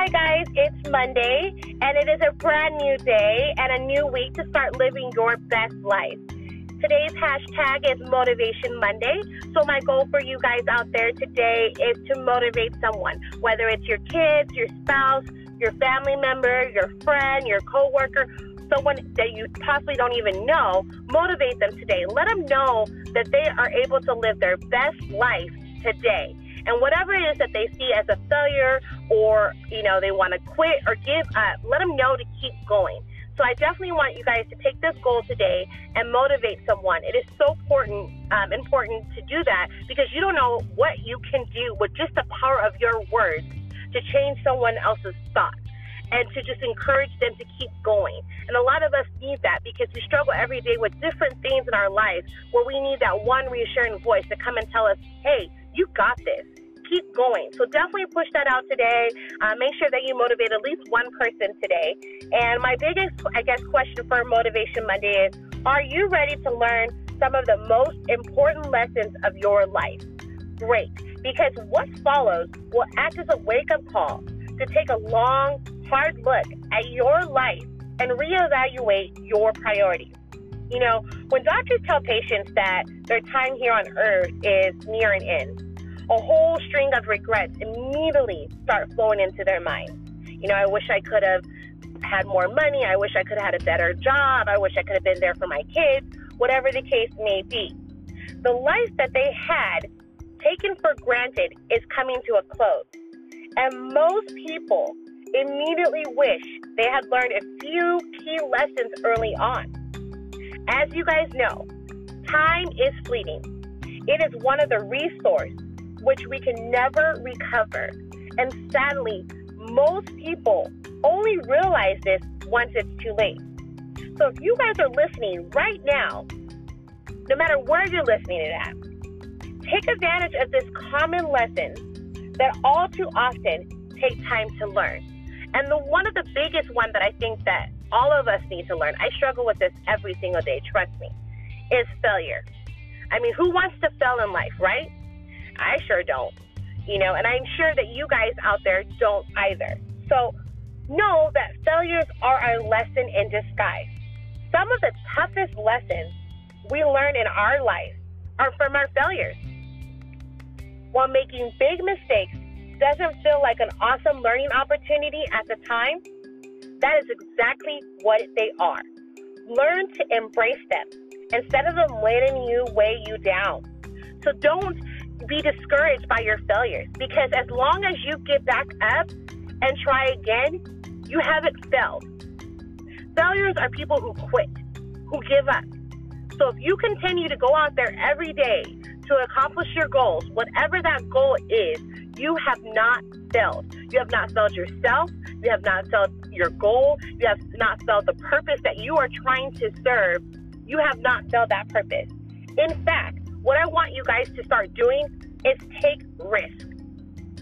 Hi, guys. It's Monday, and it is a brand new day and a new week to start living your best life. Today's hashtag is Motivation Monday. So, my goal for you guys out there today is to motivate someone, whether it's your kids, your spouse, your family member, your friend, your coworker, someone that you possibly don't even know. Motivate them today. Let them know that they are able to live their best life today. And whatever it is that they see as a failure or, you know, they want to quit or give up, let them know to keep going. So I definitely want you guys to take this goal today and motivate someone. It is so important, um, important to do that because you don't know what you can do with just the power of your words to change someone else's thoughts and to just encourage them to keep going. And a lot of us need that because we struggle every day with different things in our lives where we need that one reassuring voice to come and tell us, hey, you got this. Keep going. So definitely push that out today. Uh, make sure that you motivate at least one person today. And my biggest, I guess, question for Motivation Monday is Are you ready to learn some of the most important lessons of your life? Great. Because what follows will act as a wake up call to take a long, hard look at your life and reevaluate your priorities. You know, when doctors tell patients that their time here on earth is near an end, a whole string of regrets immediately start flowing into their mind. You know, I wish I could have had more money. I wish I could have had a better job. I wish I could have been there for my kids, whatever the case may be. The life that they had taken for granted is coming to a close. And most people immediately wish they had learned a few key lessons early on. As you guys know, time is fleeting. It is one of the resources which we can never recover. And sadly, most people only realize this once it's too late. So if you guys are listening right now, no matter where you're listening it at, take advantage of this common lesson that all too often take time to learn. And the one of the biggest one that I think that all of us need to learn, I struggle with this every single day, trust me, is failure. I mean, who wants to fail in life, right? I sure don't. You know, and I'm sure that you guys out there don't either. So know that failures are our lesson in disguise. Some of the toughest lessons we learn in our life are from our failures. While making big mistakes doesn't feel like an awesome learning opportunity at the time, that is exactly what they are. Learn to embrace them instead of them letting you weigh you down. So don't be discouraged by your failures because as long as you get back up and try again, you haven't failed. Failures are people who quit, who give up. So if you continue to go out there every day to accomplish your goals, whatever that goal is, you have not failed. You have not failed yourself. You have not failed your goal. You have not failed the purpose that you are trying to serve. You have not failed that purpose. In fact, what I want you guys to start doing is take risk.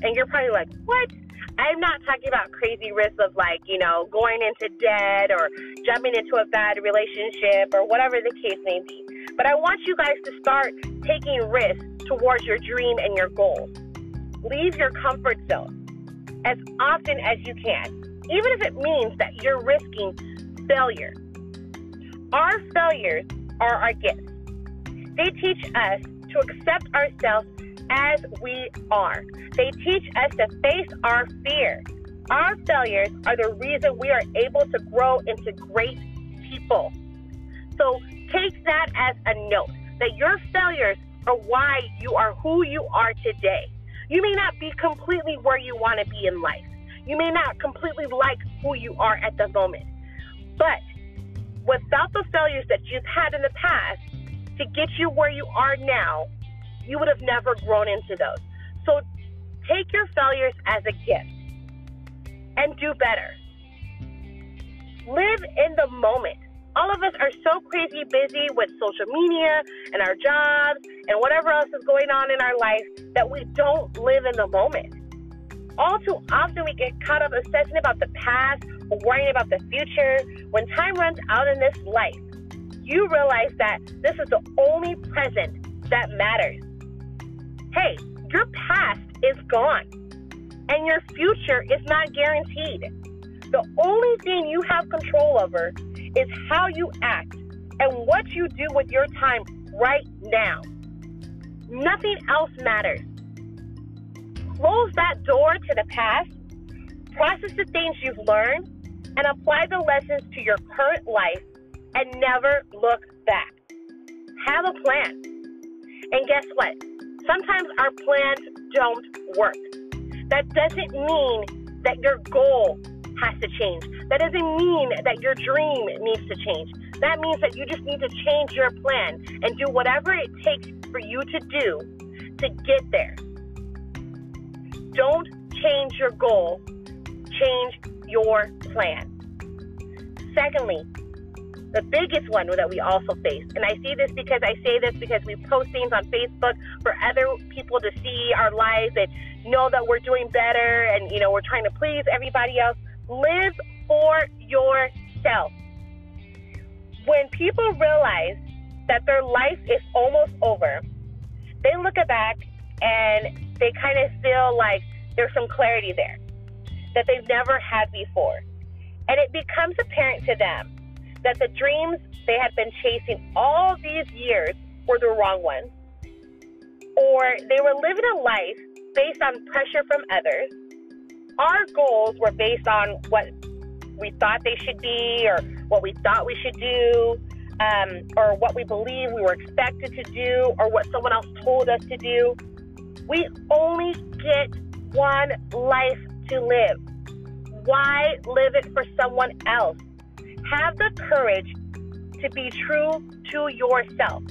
And you're probably like, what? I'm not talking about crazy risks of like, you know, going into debt or jumping into a bad relationship or whatever the case may be. But I want you guys to start taking risks towards your dream and your goals. Leave your comfort zone as often as you can, even if it means that you're risking failure. Our failures are our gifts. They teach us to accept ourselves as we are. They teach us to face our fear. Our failures are the reason we are able to grow into great people. So take that as a note that your failures are why you are who you are today. You may not be completely where you want to be in life. You may not completely like who you are at the moment. But without the failures that you've had in the past to get you where you are now, you would have never grown into those. So take your failures as a gift and do better. Live in the moment all of us are so crazy busy with social media and our jobs and whatever else is going on in our life that we don't live in the moment. All too often, we get caught up obsessing about the past or worrying about the future. When time runs out in this life, you realize that this is the only present that matters. Hey, your past is gone. And your future is not guaranteed. The only thing you have control over is how you act and what you do with your time right now. Nothing else matters. Close that door to the past, process the things you've learned, and apply the lessons to your current life and never look back. Have a plan. And guess what? Sometimes our plans don't work. That doesn't mean that your goal has to change. That doesn't mean that your dream needs to change. That means that you just need to change your plan and do whatever it takes for you to do to get there. Don't change your goal, change your plan. Secondly, the biggest one that we also face, and I see this because I say this because we post things on Facebook for other people to see our lives and know that we're doing better and you know we're trying to please everybody else. Live for yourself. When people realize that their life is almost over, they look back and they kind of feel like there's some clarity there that they've never had before. And it becomes apparent to them that the dreams they had been chasing all these years were the wrong ones. Or they were living a life based on pressure from others. Our goals were based on what we thought they should be or what we thought we should do. Um, or what we believe we were expected to do, or what someone else told us to do. We only get one life to live. Why live it for someone else? Have the courage to be true to yourself.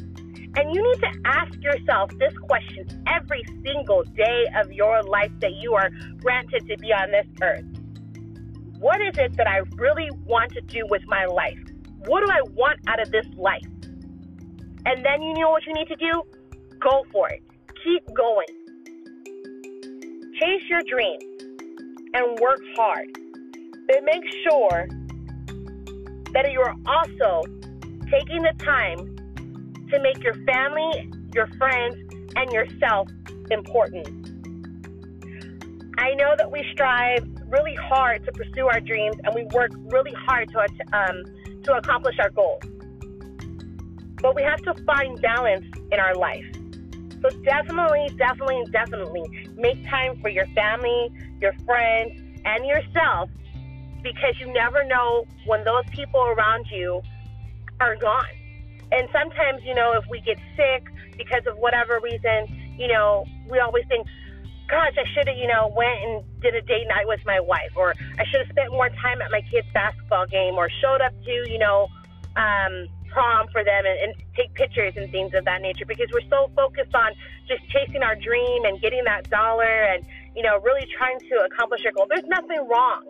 And you need to ask yourself this question every single day of your life that you are granted to be on this earth. What is it that I really want to do with my life? What do I want out of this life? And then you know what you need to do? Go for it. Keep going. Chase your dreams and work hard. But make sure that you are also taking the time to make your family, your friends, and yourself important. I know that we strive really hard to pursue our dreams and we work really hard to, um, to accomplish our goals. But we have to find balance in our life. So definitely, definitely, definitely make time for your family, your friends, and yourself because you never know when those people around you are gone. And sometimes, you know, if we get sick because of whatever reason, you know, we always think, gosh, I should have, you know, went and did a date night with my wife, or I should have spent more time at my kid's basketball game, or showed up to, you know, um, prom for them and, and take pictures and things of that nature because we're so focused on just chasing our dream and getting that dollar and, you know, really trying to accomplish our goal. There's nothing wrong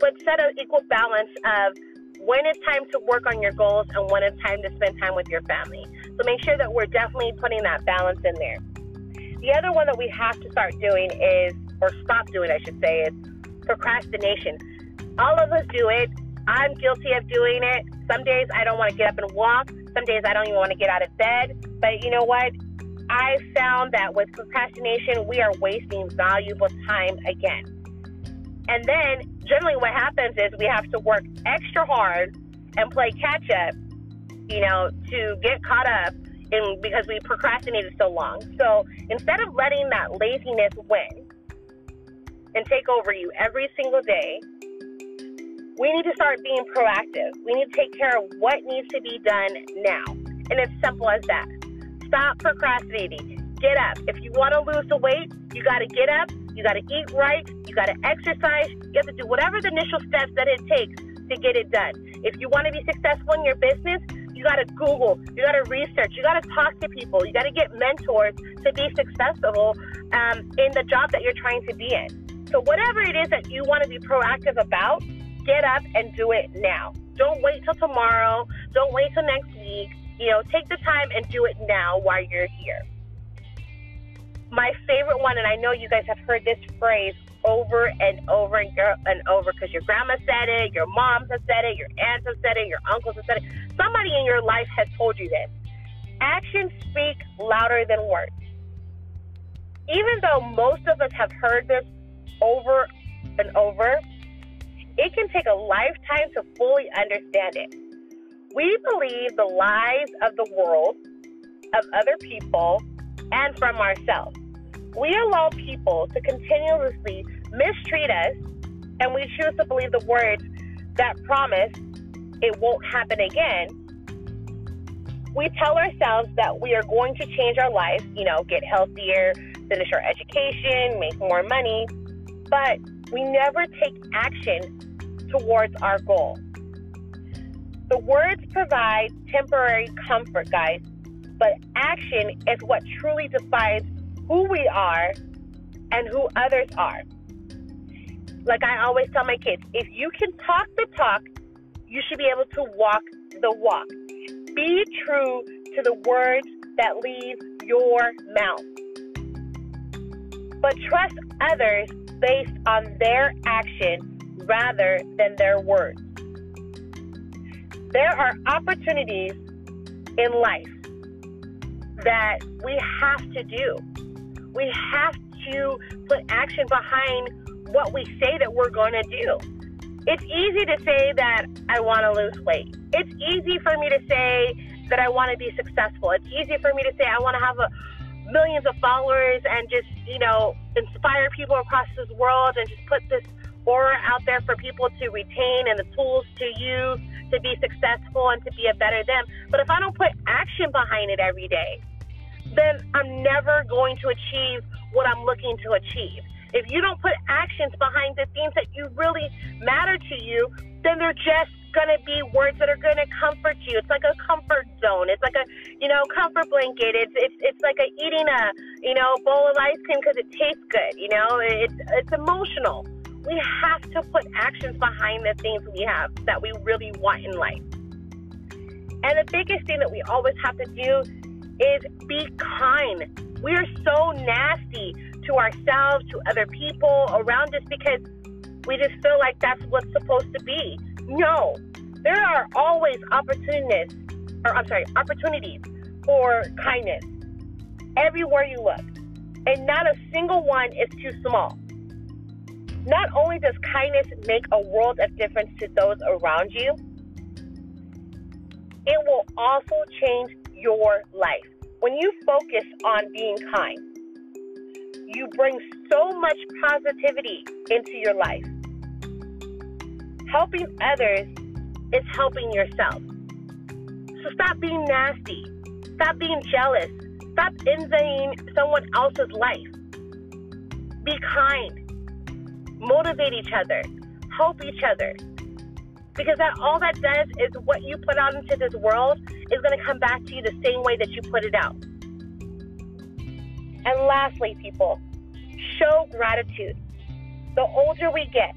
but set an equal balance of when it's time to work on your goals and when it's time to spend time with your family. So make sure that we're definitely putting that balance in there. The other one that we have to start doing is, or stop doing, I should say, is procrastination. All of us do it. I'm guilty of doing it. Some days I don't want to get up and walk. Some days I don't even want to get out of bed. But you know what? I found that with procrastination, we are wasting valuable time again. And then generally what happens is we have to work extra hard and play catch up, you know, to get caught up in because we procrastinated so long. So instead of letting that laziness win and take over you every single day, we need to start being proactive. We need to take care of what needs to be done now. And it's simple as that. Stop procrastinating. Get up. If you want to lose the weight, you got to get up you got to eat right. You got to exercise. You have to do whatever the initial steps that it takes to get it done. If you want to be successful in your business, you got to Google, you got to research, you got to talk to people, you got to get mentors to be successful um, in the job that you're trying to be in. So, whatever it is that you want to be proactive about, get up and do it now. Don't wait till tomorrow. Don't wait till next week. You know, take the time and do it now while you're here. My favorite one, and I know you guys have heard this phrase over and over and over because your grandma said it, your moms have said it, your aunts have said it, your uncles have said it. Somebody in your life has told you this. Actions speak louder than words. Even though most of us have heard this over and over, it can take a lifetime to fully understand it. We believe the lies of the world, of other people, and from ourselves. We allow people to continuously mistreat us, and we choose to believe the words that promise it won't happen again. We tell ourselves that we are going to change our life, you know, get healthier, finish our education, make more money, but we never take action towards our goal. The words provide temporary comfort, guys, but action is what truly defines who we are and who others are. Like I always tell my kids, if you can talk the talk, you should be able to walk the walk. Be true to the words that leave your mouth. But trust others based on their action rather than their words. There are opportunities in life that we have to do. We have to put action behind what we say that we're going to do. It's easy to say that I want to lose weight. It's easy for me to say that I want to be successful. It's easy for me to say I want to have a, millions of followers and just, you know, inspire people across this world and just put this aura out there for people to retain and the tools to use to be successful and to be a better them. But if I don't put action behind it every day, then I'm never going to achieve what I'm looking to achieve. If you don't put actions behind the things that you really matter to you, then they're just going to be words that are going to comfort you. It's like a comfort zone. It's like a, you know, comfort blanket. It's it's it's like a eating a, you know, bowl of ice cream because it tastes good. You know, it's it's emotional we have to put actions behind the things we have that we really want in life. And the biggest thing that we always have to do is be kind. We are so nasty to ourselves, to other people around us because we just feel like that's what's supposed to be. No, there are always opportunities, or I'm sorry, opportunities for kindness everywhere you look. And not a single one is too small. Not only does kindness make a world of difference to those around you, it will also change your life. When you focus on being kind, you bring so much positivity into your life. Helping others is helping yourself. So stop being nasty. Stop being jealous. Stop envying someone else's life. Be kind motivate each other, help each other. Because that all that does is what you put out into this world is going to come back to you the same way that you put it out. And lastly, people, show gratitude. The older we get,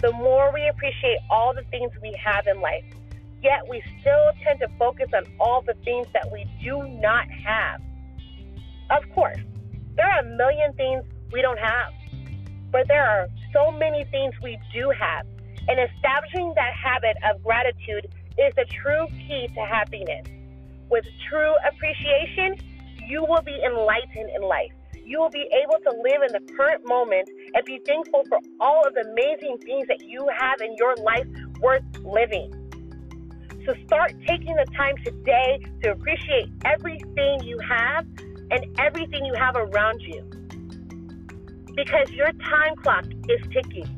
the more we appreciate all the things we have in life. Yet we still tend to focus on all the things that we do not have. Of course, there are a million things we don't have. But there are so many things we do have. And establishing that habit of gratitude is the true key to happiness. With true appreciation, you will be enlightened in life. You will be able to live in the current moment and be thankful for all of the amazing things that you have in your life worth living. So start taking the time today to appreciate everything you have and everything you have around you because your time clock is ticking.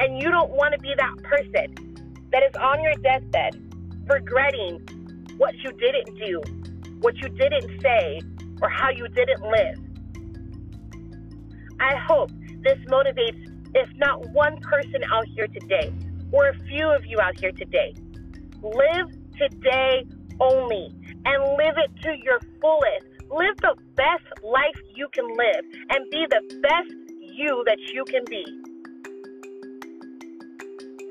And you don't want to be that person that is on your deathbed regretting what you didn't do, what you didn't say, or how you didn't live. I hope this motivates, if not one person out here today, or a few of you out here today. Live today only and live it to your fullest live the best life you can live and be the best you that you can be.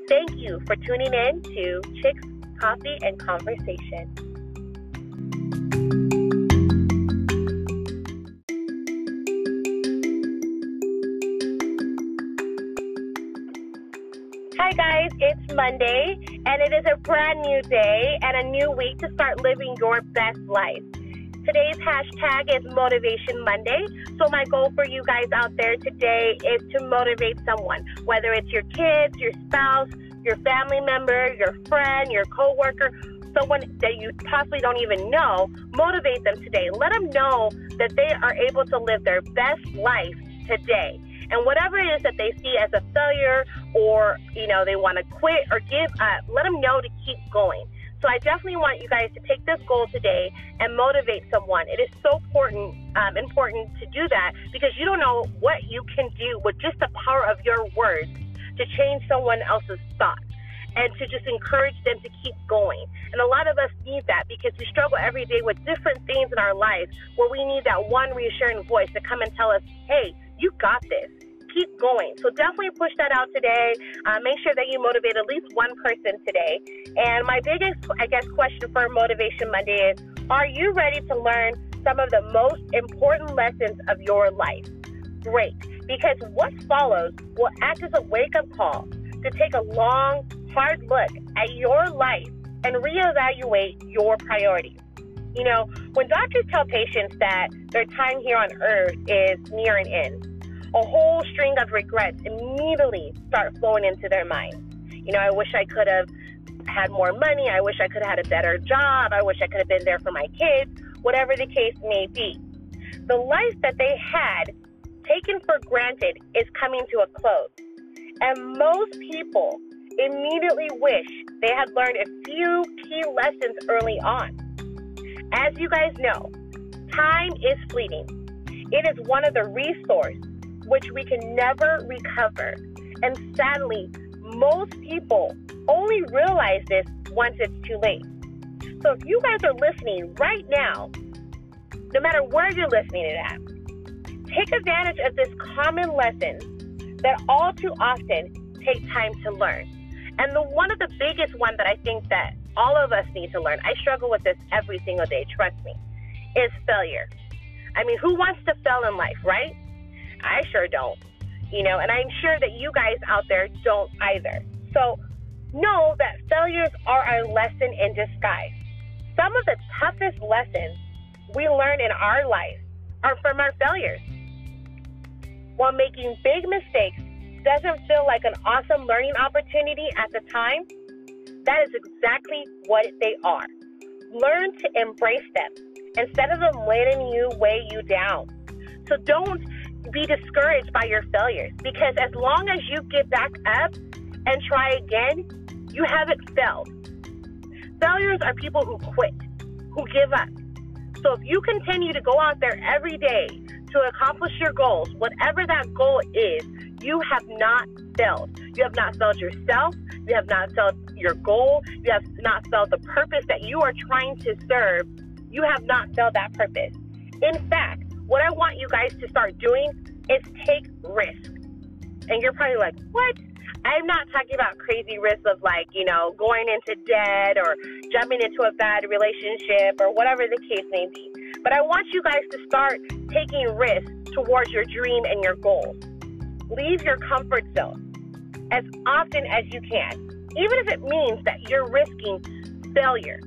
Thank you for tuning in to Chicks, Coffee, and Conversation. Hi, guys, it's Monday, and it is a brand new day and a new week to start living your best life. Today's hashtag is Motivation Monday. So, my goal for you guys out there today is to motivate someone, whether it's your kids, your spouse, your family member, your friend, your coworker, someone that you possibly don't even know. Motivate them today. Let them know that they are able to live their best life today. And whatever it is that they see as a failure or, you know, they want to quit or give up, let them know to keep going. So I definitely want you guys to take this goal today and motivate someone. It is so important, um, important to do that because you don't know what you can do with just the power of your words to change someone else's thoughts and to just encourage them to keep going. And a lot of us need that because we struggle every day with different things in our life where we need that one reassuring voice to come and tell us, hey, you got this. Keep going. So definitely push that out today. Uh, make sure that you motivate at least one person today. And my biggest, I guess, question for Motivation Monday is Are you ready to learn some of the most important lessons of your life? Great. Because what follows will act as a wake up call to take a long, hard look at your life and reevaluate your priorities. You know, when doctors tell patients that their time here on earth is near an end, a whole string of regrets immediately start flowing into their mind. You know, I wish I could have had more money. I wish I could have had a better job. I wish I could have been there for my kids, whatever the case may be. The life that they had taken for granted is coming to a close. And most people immediately wish they had learned a few key lessons early on. As you guys know, time is fleeting. It is one of the resources which we can never recover. And sadly, most people only realize this once it's too late. So if you guys are listening right now, no matter where you're listening it at, take advantage of this common lesson that all too often take time to learn. And the one of the biggest one that I think that all of us need to learn, I struggle with this every single day, trust me, is failure. I mean, who wants to fail in life, right? I sure don't. You know, and I'm sure that you guys out there don't either. So know that failures are a lesson in disguise. Some of the toughest lessons we learn in our life are from our failures. While making big mistakes doesn't feel like an awesome learning opportunity at the time, that is exactly what they are. Learn to embrace them instead of them letting you weigh you down. So don't be discouraged by your failures because as long as you get back up and try again, you haven't failed. Failures are people who quit, who give up. So if you continue to go out there every day to accomplish your goals, whatever that goal is, you have not failed. You have not failed yourself. You have not failed your goal. You have not failed the purpose that you are trying to serve. You have not failed that purpose. In fact, what I want you guys to start doing is take risks. And you're probably like, what? I'm not talking about crazy risks of like, you know, going into debt or jumping into a bad relationship or whatever the case may be. But I want you guys to start taking risks towards your dream and your goals. Leave your comfort zone as often as you can, even if it means that you're risking failure.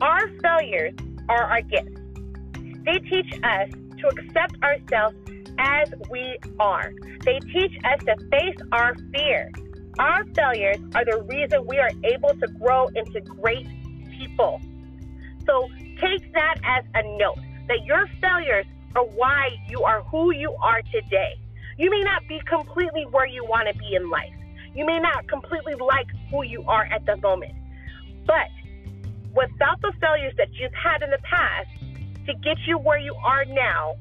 Our failures are our gifts. They teach us to accept ourselves as we are. They teach us to face our fear. Our failures are the reason we are able to grow into great people. So take that as a note that your failures are why you are who you are today. You may not be completely where you want to be in life. You may not completely like who you are at the moment. But without the failures that you've had in the past to get you where you are now,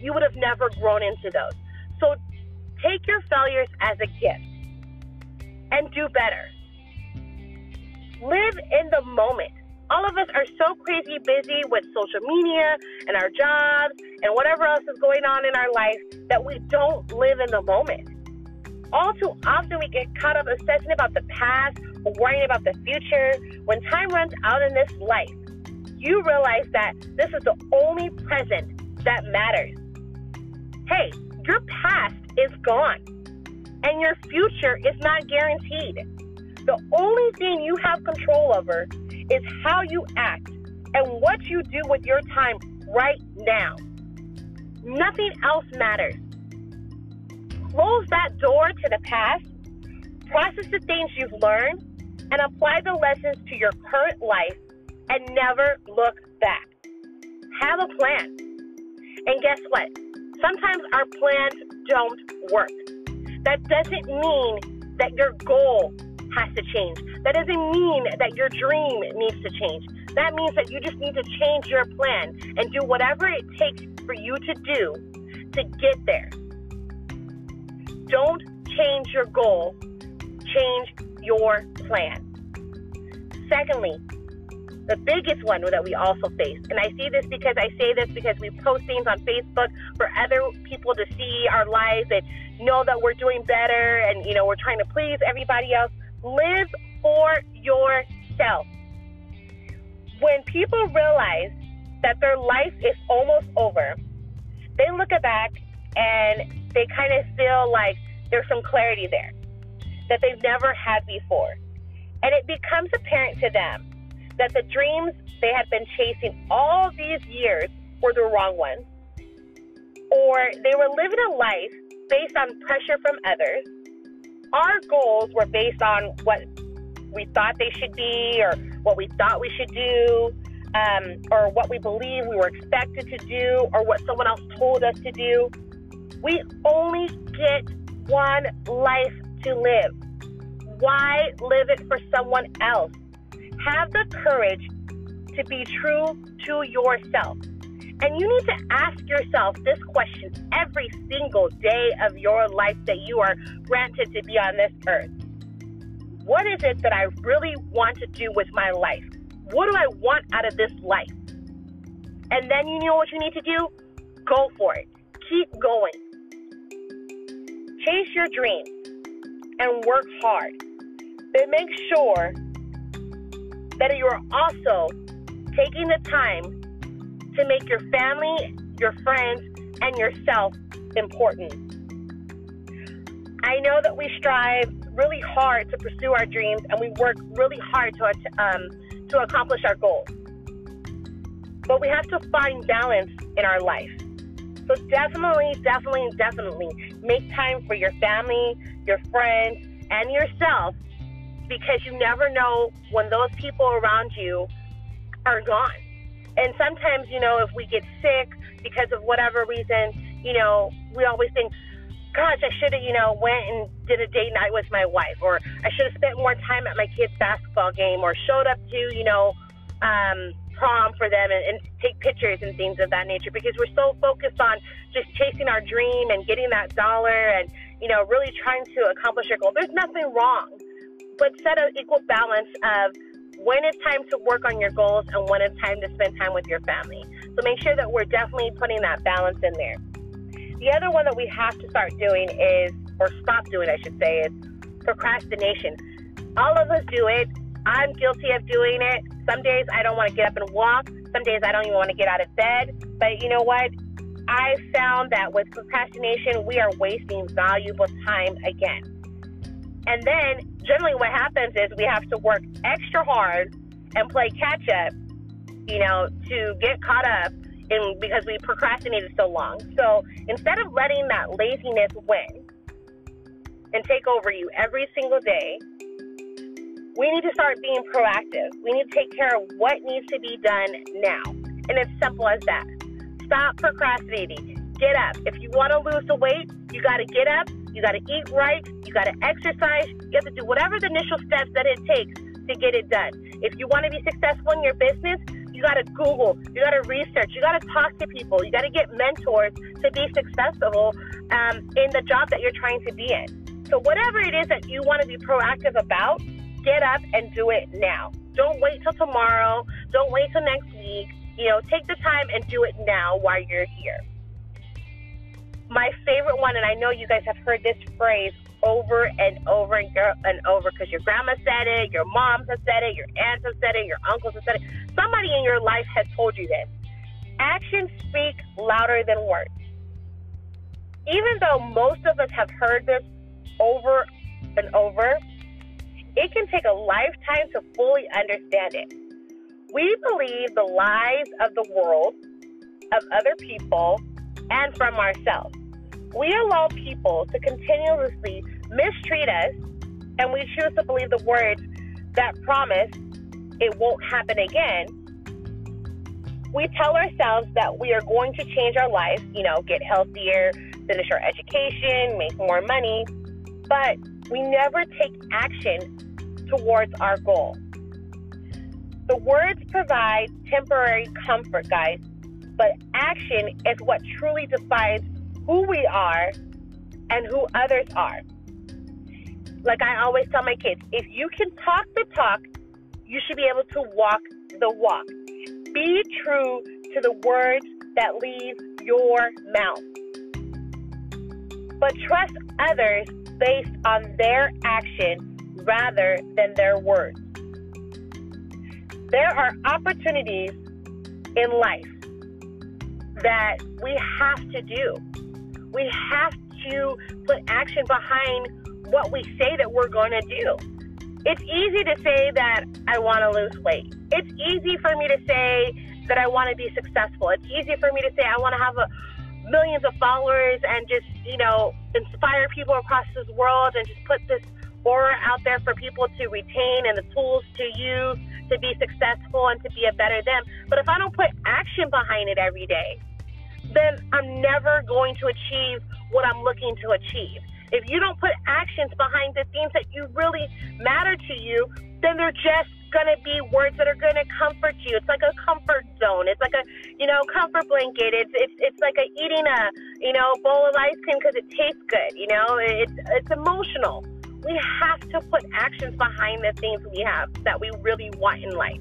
you would have never grown into those. So take your failures as a gift and do better. Live in the moment. All of us are so crazy busy with social media and our jobs and whatever else is going on in our life that we don't live in the moment. All too often, we get caught up obsessing about the past or worrying about the future. When time runs out in this life, you realize that this is the only present that matters. Hey, your past is gone and your future is not guaranteed. The only thing you have control over is how you act and what you do with your time right now. Nothing else matters. Close that door to the past, process the things you've learned, and apply the lessons to your current life and never look back. Have a plan. And guess what? Sometimes our plans don't work. That doesn't mean that your goal has to change. That doesn't mean that your dream needs to change. That means that you just need to change your plan and do whatever it takes for you to do to get there. Don't change your goal, change your plan. Secondly, the biggest one that we also face, and I see this because I say this because we post things on Facebook for other people to see our lives and know that we're doing better and you know we're trying to please everybody else. Live for yourself. When people realize that their life is almost over, they look back and they kind of feel like there's some clarity there that they've never had before. And it becomes apparent to them that the dreams they had been chasing all these years were the wrong ones, or they were living a life based on pressure from others. Our goals were based on what we thought they should be, or what we thought we should do, um, or what we believe we were expected to do, or what someone else told us to do. We only get one life to live. Why live it for someone else? Have the courage to be true to yourself. And you need to ask yourself this question every single day of your life that you are granted to be on this earth. What is it that I really want to do with my life? What do I want out of this life? And then you know what you need to do? Go for it. Keep going. Chase your dreams and work hard. But make sure that you are also taking the time to make your family, your friends, and yourself important. I know that we strive really hard to pursue our dreams and we work really hard to, um, to accomplish our goals. But we have to find balance in our life. So definitely, definitely, definitely make time for your family, your friends, and yourself because you never know when those people around you are gone. And sometimes, you know, if we get sick because of whatever reason, you know, we always think, gosh, I should have, you know, went and did a date night with my wife, or I should have spent more time at my kid's basketball game, or showed up to, you know, um, prom for them and, and take pictures and things of that nature because we're so focused on just chasing our dream and getting that dollar and, you know, really trying to accomplish our goal. There's nothing wrong but set an equal balance of when it's time to work on your goals and when it's time to spend time with your family. So make sure that we're definitely putting that balance in there. The other one that we have to start doing is, or stop doing, I should say, is procrastination. All of us do it. I'm guilty of doing it. Some days I don't want to get up and walk. Some days I don't even want to get out of bed. But you know what? I found that with procrastination, we are wasting valuable time again. And then generally what happens is we have to work extra hard and play catch up, you know, to get caught up in because we procrastinated so long. So instead of letting that laziness win and take over you every single day, we need to start being proactive. We need to take care of what needs to be done now. And it's simple as that. Stop procrastinating. Get up. If you want to lose the weight, you got to get up you got to eat right. You got to exercise. You have to do whatever the initial steps that it takes to get it done. If you want to be successful in your business, you got to Google, you got to research, you got to talk to people, you got to get mentors to be successful um, in the job that you're trying to be in. So, whatever it is that you want to be proactive about, get up and do it now. Don't wait till tomorrow. Don't wait till next week. You know, take the time and do it now while you're here. My favorite one, and I know you guys have heard this phrase over and over and over because your grandma said it, your moms have said it, your aunts have said it, your uncles have said it. Somebody in your life has told you this. Actions speak louder than words. Even though most of us have heard this over and over, it can take a lifetime to fully understand it. We believe the lies of the world, of other people, and from ourselves. We allow people to continuously mistreat us, and we choose to believe the words that promise it won't happen again. We tell ourselves that we are going to change our life, you know, get healthier, finish our education, make more money, but we never take action towards our goal. The words provide temporary comfort, guys, but action is what truly defines who we are and who others are. Like I always tell my kids, if you can talk the talk, you should be able to walk the walk. Be true to the words that leave your mouth. But trust others based on their action rather than their words. There are opportunities in life that we have to do. We have to put action behind what we say that we're going to do. It's easy to say that I want to lose weight. It's easy for me to say that I want to be successful. It's easy for me to say I want to have a millions of followers and just, you know, inspire people across this world and just put this out there for people to retain and the tools to use to be successful and to be a better them. But if I don't put action behind it every day, then I'm never going to achieve what I'm looking to achieve. If you don't put actions behind the things that you really matter to you, then they're just going to be words that are going to comfort you. It's like a comfort zone. It's like a, you know, comfort blanket. It's it's it's like a eating a, you know, bowl of ice cream because it tastes good. You know, it's it's emotional. We have to put actions behind the things we have that we really want in life.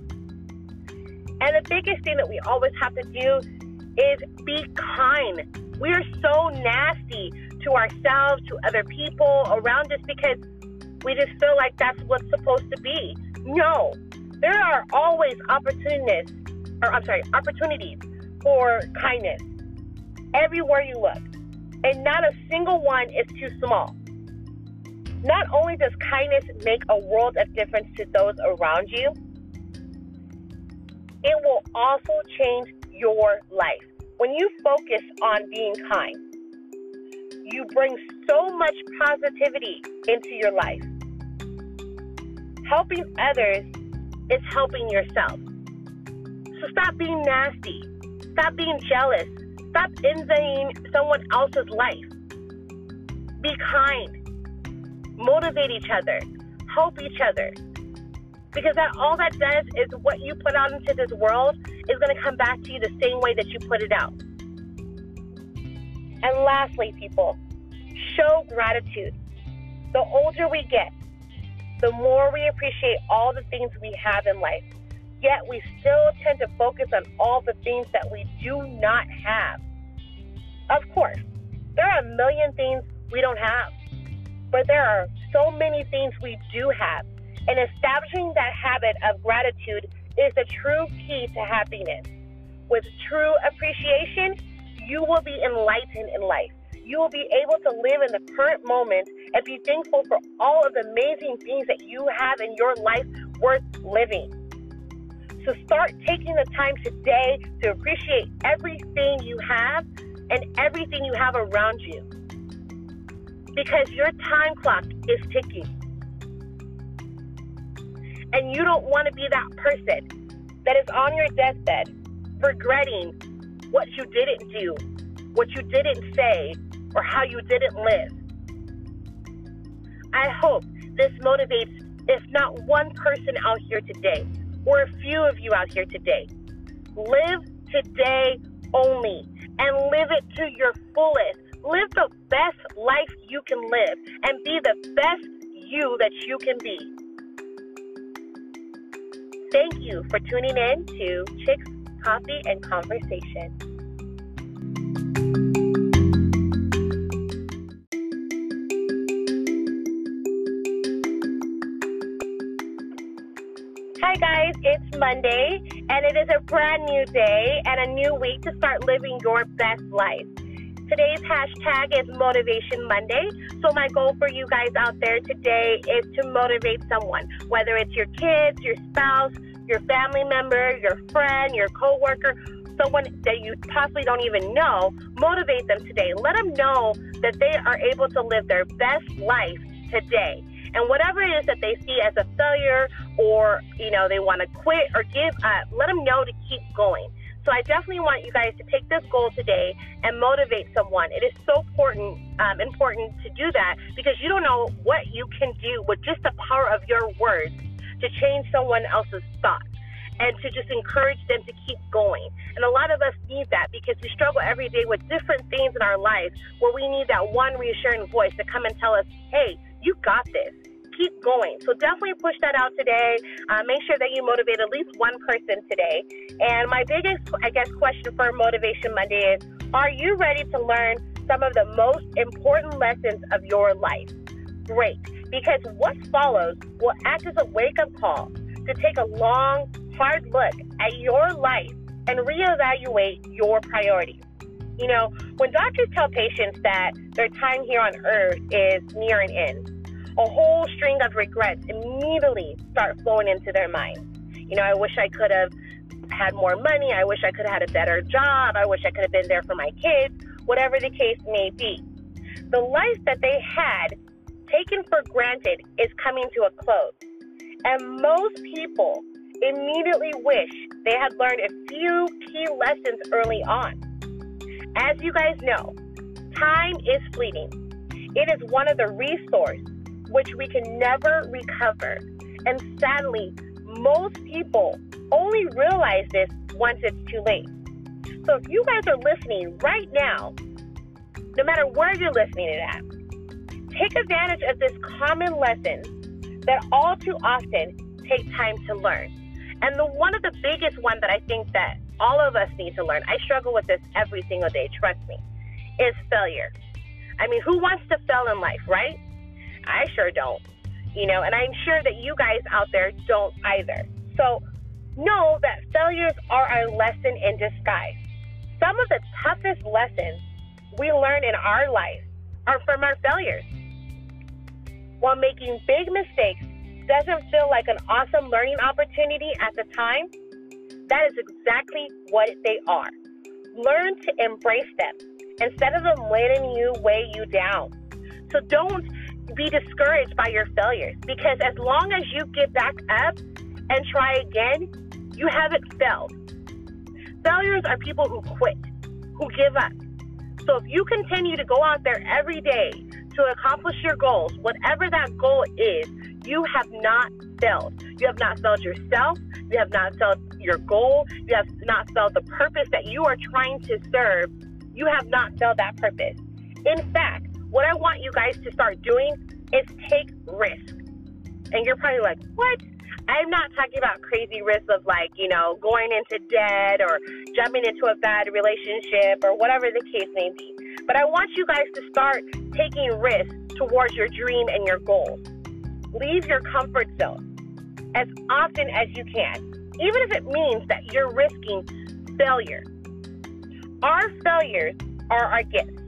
And the biggest thing that we always have to do is be kind. We are so nasty to ourselves, to other people around us because we just feel like that's what's supposed to be. No, there are always opportunities, or I'm sorry, opportunities for kindness everywhere you look, and not a single one is too small. Not only does kindness make a world of difference to those around you, it will also change your life. When you focus on being kind, you bring so much positivity into your life. Helping others is helping yourself. So stop being nasty. Stop being jealous. Stop envying someone else's life. Be kind. Motivate each other. Help each other. Because that all that does is what you put out into this world is going to come back to you the same way that you put it out. And lastly, people, show gratitude. The older we get, the more we appreciate all the things we have in life. Yet we still tend to focus on all the things that we do not have. Of course, there are a million things we don't have, but there are so many things we do have. And establishing that habit of gratitude is the true key to happiness. With true appreciation, you will be enlightened in life you will be able to live in the current moment and be thankful for all of the amazing things that you have in your life worth living. So start taking the time today to appreciate everything you have and everything you have around you. Because your time clock is ticking. And you don't want to be that person that is on your deathbed regretting what you didn't do, what you didn't say, or how you didn't live. I hope this motivates, if not one person out here today, or a few of you out here today. Live today only and live it to your fullest. Live the best life you can live and be the best you that you can be. Thank you for tuning in to Chicks, Coffee, and Conversation. Hi, guys. It's Monday, and it is a brand new day and a new week to start living your best life. Today's hashtag is Motivation Monday. So, my goal for you guys out there today is to motivate someone, whether it's your kids, your spouse, your family member, your friend, your coworker, someone that you possibly don't even know, motivate them today. Let them know that they are able to live their best life today. And whatever it is that they see as a failure or, you know, they want to quit or give up, let them know to keep going. So I definitely want you guys to take this goal today and motivate someone. It is so important, um, important to do that because you don't know what you can do with just the power of your words to change someone else's thoughts and to just encourage them to keep going. And a lot of us need that because we struggle every day with different things in our life where we need that one reassuring voice to come and tell us, hey, you got this. Keep going. So definitely push that out today. Uh, make sure that you motivate at least one person today. And my biggest, I guess, question for Motivation Monday is Are you ready to learn some of the most important lessons of your life? Great. Because what follows will act as a wake up call to take a long, hard look at your life and reevaluate your priorities. You know, when doctors tell patients that their time here on earth is near an end, a whole string of regrets immediately start flowing into their mind. You know, I wish I could have had more money. I wish I could have had a better job. I wish I could have been there for my kids, whatever the case may be. The life that they had taken for granted is coming to a close. And most people immediately wish they had learned a few key lessons early on. As you guys know, time is fleeting. It is one of the resources which we can never recover. And sadly, most people only realize this once it's too late. So if you guys are listening right now, no matter where you're listening it at, take advantage of this common lesson that all too often take time to learn. And the one of the biggest one that I think that all of us need to learn, I struggle with this every single day, trust me, is failure. I mean, who wants to fail in life, right? I sure don't. You know, and I'm sure that you guys out there don't either. So know that failures are a lesson in disguise. Some of the toughest lessons we learn in our life are from our failures. While making big mistakes doesn't feel like an awesome learning opportunity at the time, that is exactly what they are. Learn to embrace them instead of them letting you weigh you down. So don't be discouraged by your failures because as long as you get back up and try again, you haven't failed. Failures are people who quit, who give up. So if you continue to go out there every day to accomplish your goals, whatever that goal is, you have not failed. You have not failed yourself. You have not failed your goal. You have not failed the purpose that you are trying to serve. You have not failed that purpose. In fact, what I want you guys to start doing is take risk. And you're probably like, what? I'm not talking about crazy risks of like, you know, going into debt or jumping into a bad relationship or whatever the case may be. But I want you guys to start taking risks towards your dream and your goals. Leave your comfort zone as often as you can, even if it means that you're risking failure. Our failures are our gifts.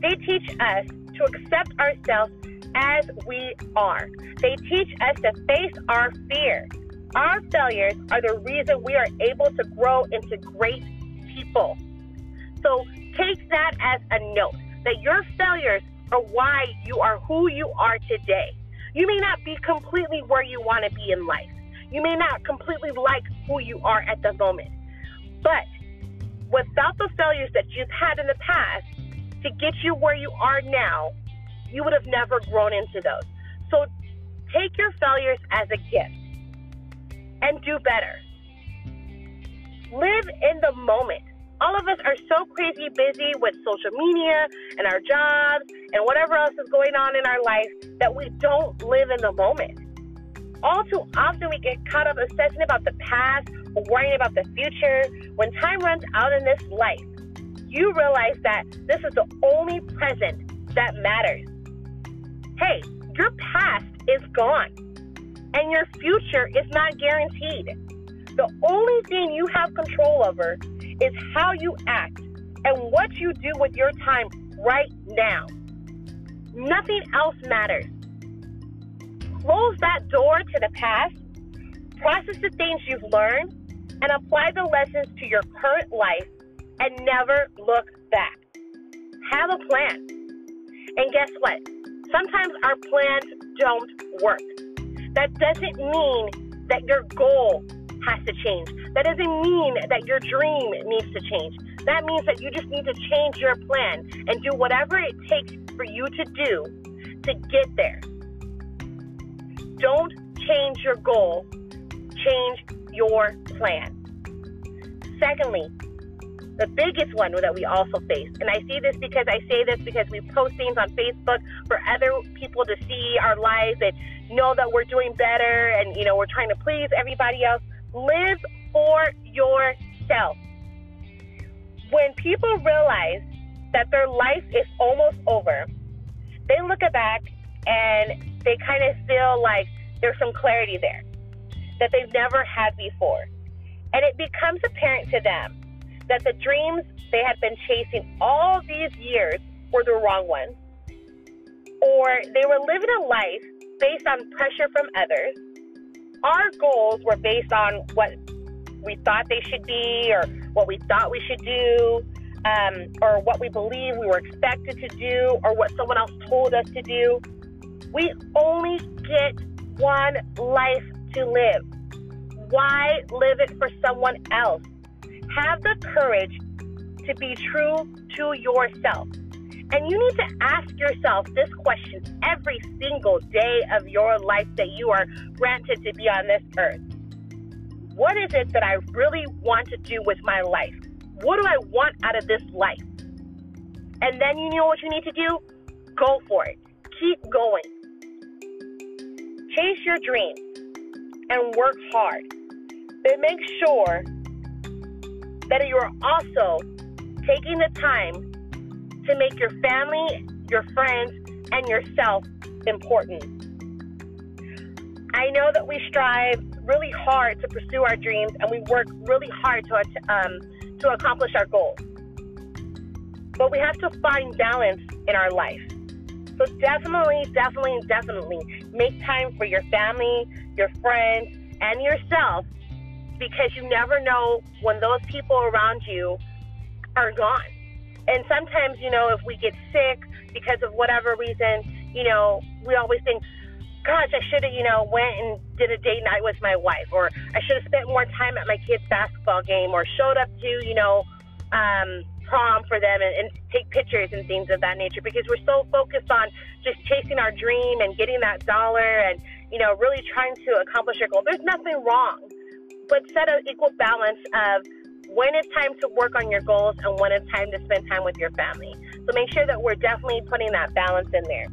They teach us to accept ourselves as we are. They teach us to face our fear. Our failures are the reason we are able to grow into great people. So take that as a note that your failures are why you are who you are today. You may not be completely where you want to be in life. You may not completely like who you are at the moment. But without the failures that you've had in the past to get you where you are now, you would have never grown into those. So take your failures as a gift and do better. Live in the moment. All of us are so crazy busy with social media and our jobs and whatever else is going on in our life that we don't live in the moment. All too often, we get caught up obsessing about the past or worrying about the future. When time runs out in this life, you realize that this is the only present that matters hey, your past is gone and your future is not guaranteed. The only thing you have control over is how you act and what you do with your time right now. Nothing else matters. Close that door to the past, Process the things you've learned and apply the lessons to your current life and never look back. Have a plan. And guess what? Sometimes our plans don't work. That doesn't mean that your goal has to change. That doesn't mean that your dream needs to change. That means that you just need to change your plan and do whatever it takes for you to do to get there. Don't change your goal, change your plan. Secondly, the biggest one that we also face, and I see this because I say this because we post things on Facebook for other people to see our lives and know that we're doing better and you know we're trying to please everybody else. Live for yourself. When people realize that their life is almost over, they look back and they kind of feel like there's some clarity there that they've never had before. And it becomes apparent to them that the dreams they had been chasing all these years were the wrong ones. Or they were living a life based on pressure from others. Our goals were based on what we thought they should be, or what we thought we should do, um, or what we believe we were expected to do, or what someone else told us to do. We only get one life to live. Why live it for someone else? Have the courage to be true to yourself. And you need to ask yourself this question every single day of your life that you are granted to be on this earth. What is it that I really want to do with my life? What do I want out of this life? And then you know what you need to do? Go for it. Keep going. Chase your dreams and work hard but make sure that you are also taking the time to make your family, your friends, and yourself important. I know that we strive really hard to pursue our dreams and we work really hard to, um, to accomplish our goals. But we have to find balance in our life. So definitely, definitely, definitely make time for your family, your friends, and yourself because you never know when those people around you are gone. And sometimes, you know, if we get sick because of whatever reason, you know, we always think, gosh, I should have, you know, went and did a date night with my wife, or I should have spent more time at my kid's basketball game, or showed up to, you know, um, prom for them and, and take pictures and things of that nature because we're so focused on just chasing our dream and getting that dollar and, you know, really trying to accomplish our goal. There's nothing wrong but set an equal balance of when it's time to work on your goals and when it's time to spend time with your family. So make sure that we're definitely putting that balance in there.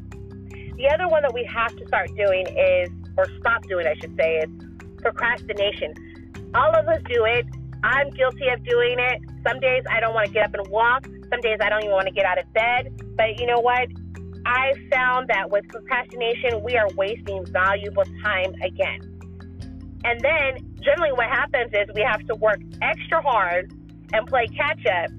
The other one that we have to start doing is, or stop doing, I should say, is procrastination. All of us do it. I'm guilty of doing it. Some days I don't want to get up and walk. Some days I don't even want to get out of bed. But you know what? I found that with procrastination, we are wasting valuable time again. And then generally what happens is we have to work extra hard and play catch up,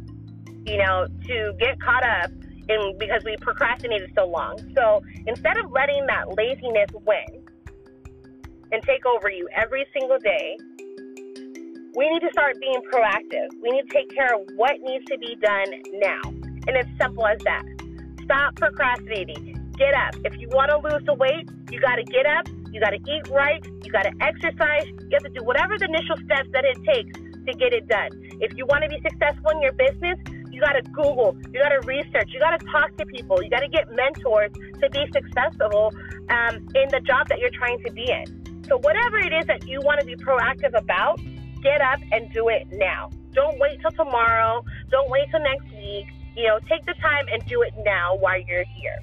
you know, to get caught up in because we procrastinated so long. So instead of letting that laziness win and take over you every single day, we need to start being proactive. We need to take care of what needs to be done now. And it's simple as that. Stop procrastinating. Get up. If you want to lose the weight, you got to get up you got to eat right. You got to exercise. You have to do whatever the initial steps that it takes to get it done. If you want to be successful in your business, you got to Google, you got to research, you got to talk to people, you got to get mentors to be successful um, in the job that you're trying to be in. So, whatever it is that you want to be proactive about, get up and do it now. Don't wait till tomorrow. Don't wait till next week. You know, take the time and do it now while you're here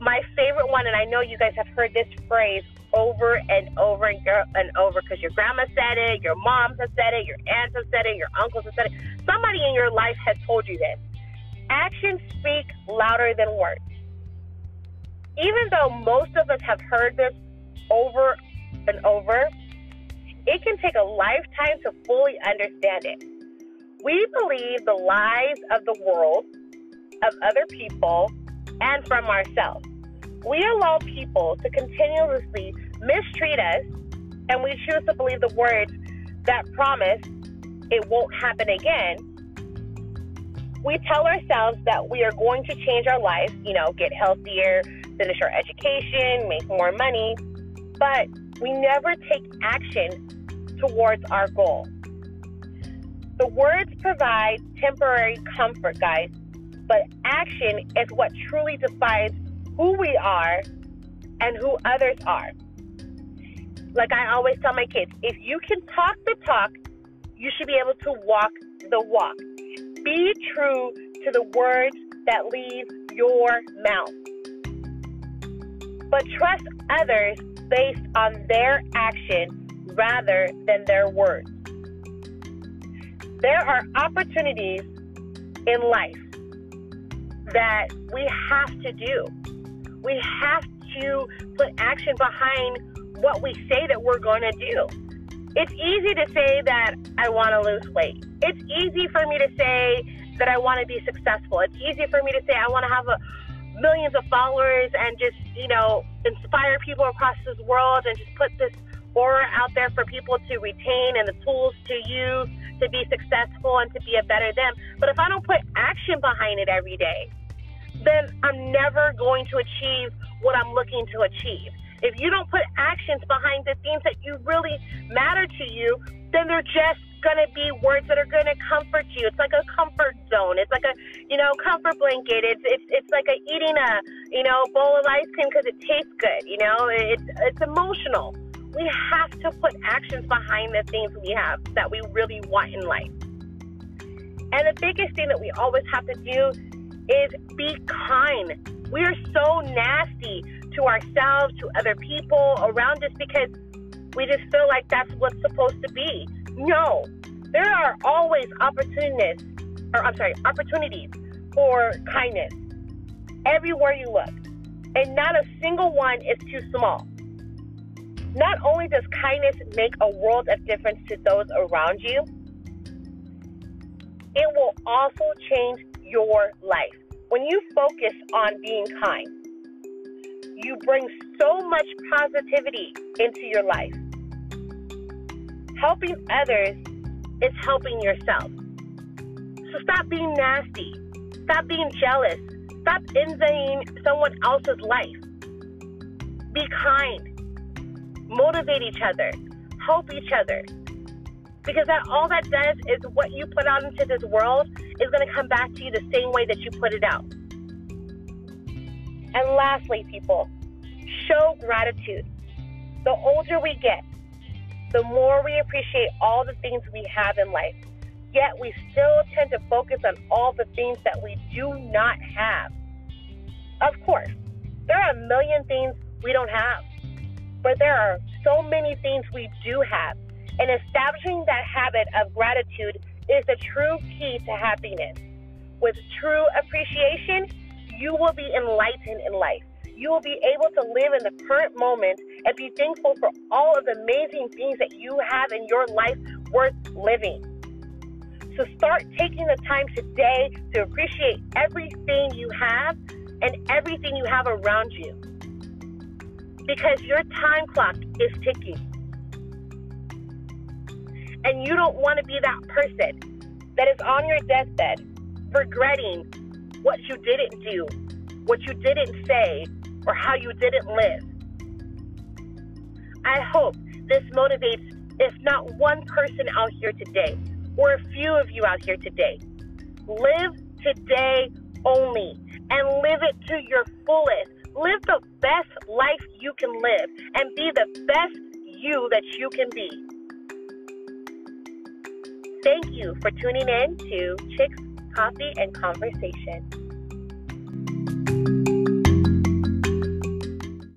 my favorite one, and I know you guys have heard this phrase over and over and, and over because your grandma said it, your moms have said it, your aunts have said it, your uncles have said it. Somebody in your life has told you this. Actions speak louder than words. Even though most of us have heard this over and over, it can take a lifetime to fully understand it. We believe the lies of the world, of other people, and from ourselves we allow people to continuously mistreat us and we choose to believe the words that promise it won't happen again, we tell ourselves that we are going to change our life, you know, get healthier, finish our education, make more money, but we never take action towards our goal. The words provide temporary comfort, guys, but action is what truly defines who we are and who others are. Like I always tell my kids, if you can talk the talk, you should be able to walk the walk. Be true to the words that leave your mouth. But trust others based on their action rather than their words. There are opportunities in life that we have to do. We have to put action behind what we say that we're going to do. It's easy to say that I want to lose weight. It's easy for me to say that I want to be successful. It's easy for me to say I want to have a, millions of followers and just, you know, inspire people across this world and just put this aura out there for people to retain and the tools to use to be successful and to be a better them. But if I don't put action behind it every day, then I'm never going to achieve what I'm looking to achieve. If you don't put actions behind the things that you really matter to you, then they're just to be words that are to comfort you. It's like a comfort zone. It's like a, you know, comfort blanket. It's it's it's like a eating a, you know, bowl of ice cream because it tastes good. You know, it's it's emotional. We have to put actions behind the things we have that we really want in life. And the biggest thing that we always have to do is be kind. We are so nasty to ourselves, to other people around us because we just feel like that's what's supposed to be. No, there are always opportunities, or I'm sorry, opportunities for kindness everywhere you look, and not a single one is too small. Not only does kindness make a world of difference to those around you, it will also change your life. When you focus on being kind, you bring so much positivity into your life. Helping others is helping yourself. So stop being nasty. Stop being jealous. Stop envying someone else's life. Be kind. Motivate each other. Help each other. Because that all that does is what you put out into this world is going to come back to you the same way that you put it out. And lastly, people, show gratitude. The older we get, the more we appreciate all the things we have in life. Yet we still tend to focus on all the things that we do not have. Of course, there are a million things we don't have, but there are so many things we do have. And establishing that habit of gratitude is the true key to happiness. With true appreciation, you will be enlightened in life you will be able to live in the current moment and be thankful for all of the amazing things that you have in your life worth living. So start taking the time today to appreciate everything you have and everything you have around you. Because your time clock is ticking. And you don't want to be that person that is on your deathbed regretting what you didn't do, what you didn't say, or how you didn't live. I hope this motivates, if not one person out here today, or a few of you out here today. Live today only and live it to your fullest. Live the best life you can live and be the best you that you can be. Thank you for tuning in to Chicks, Coffee, and Conversation.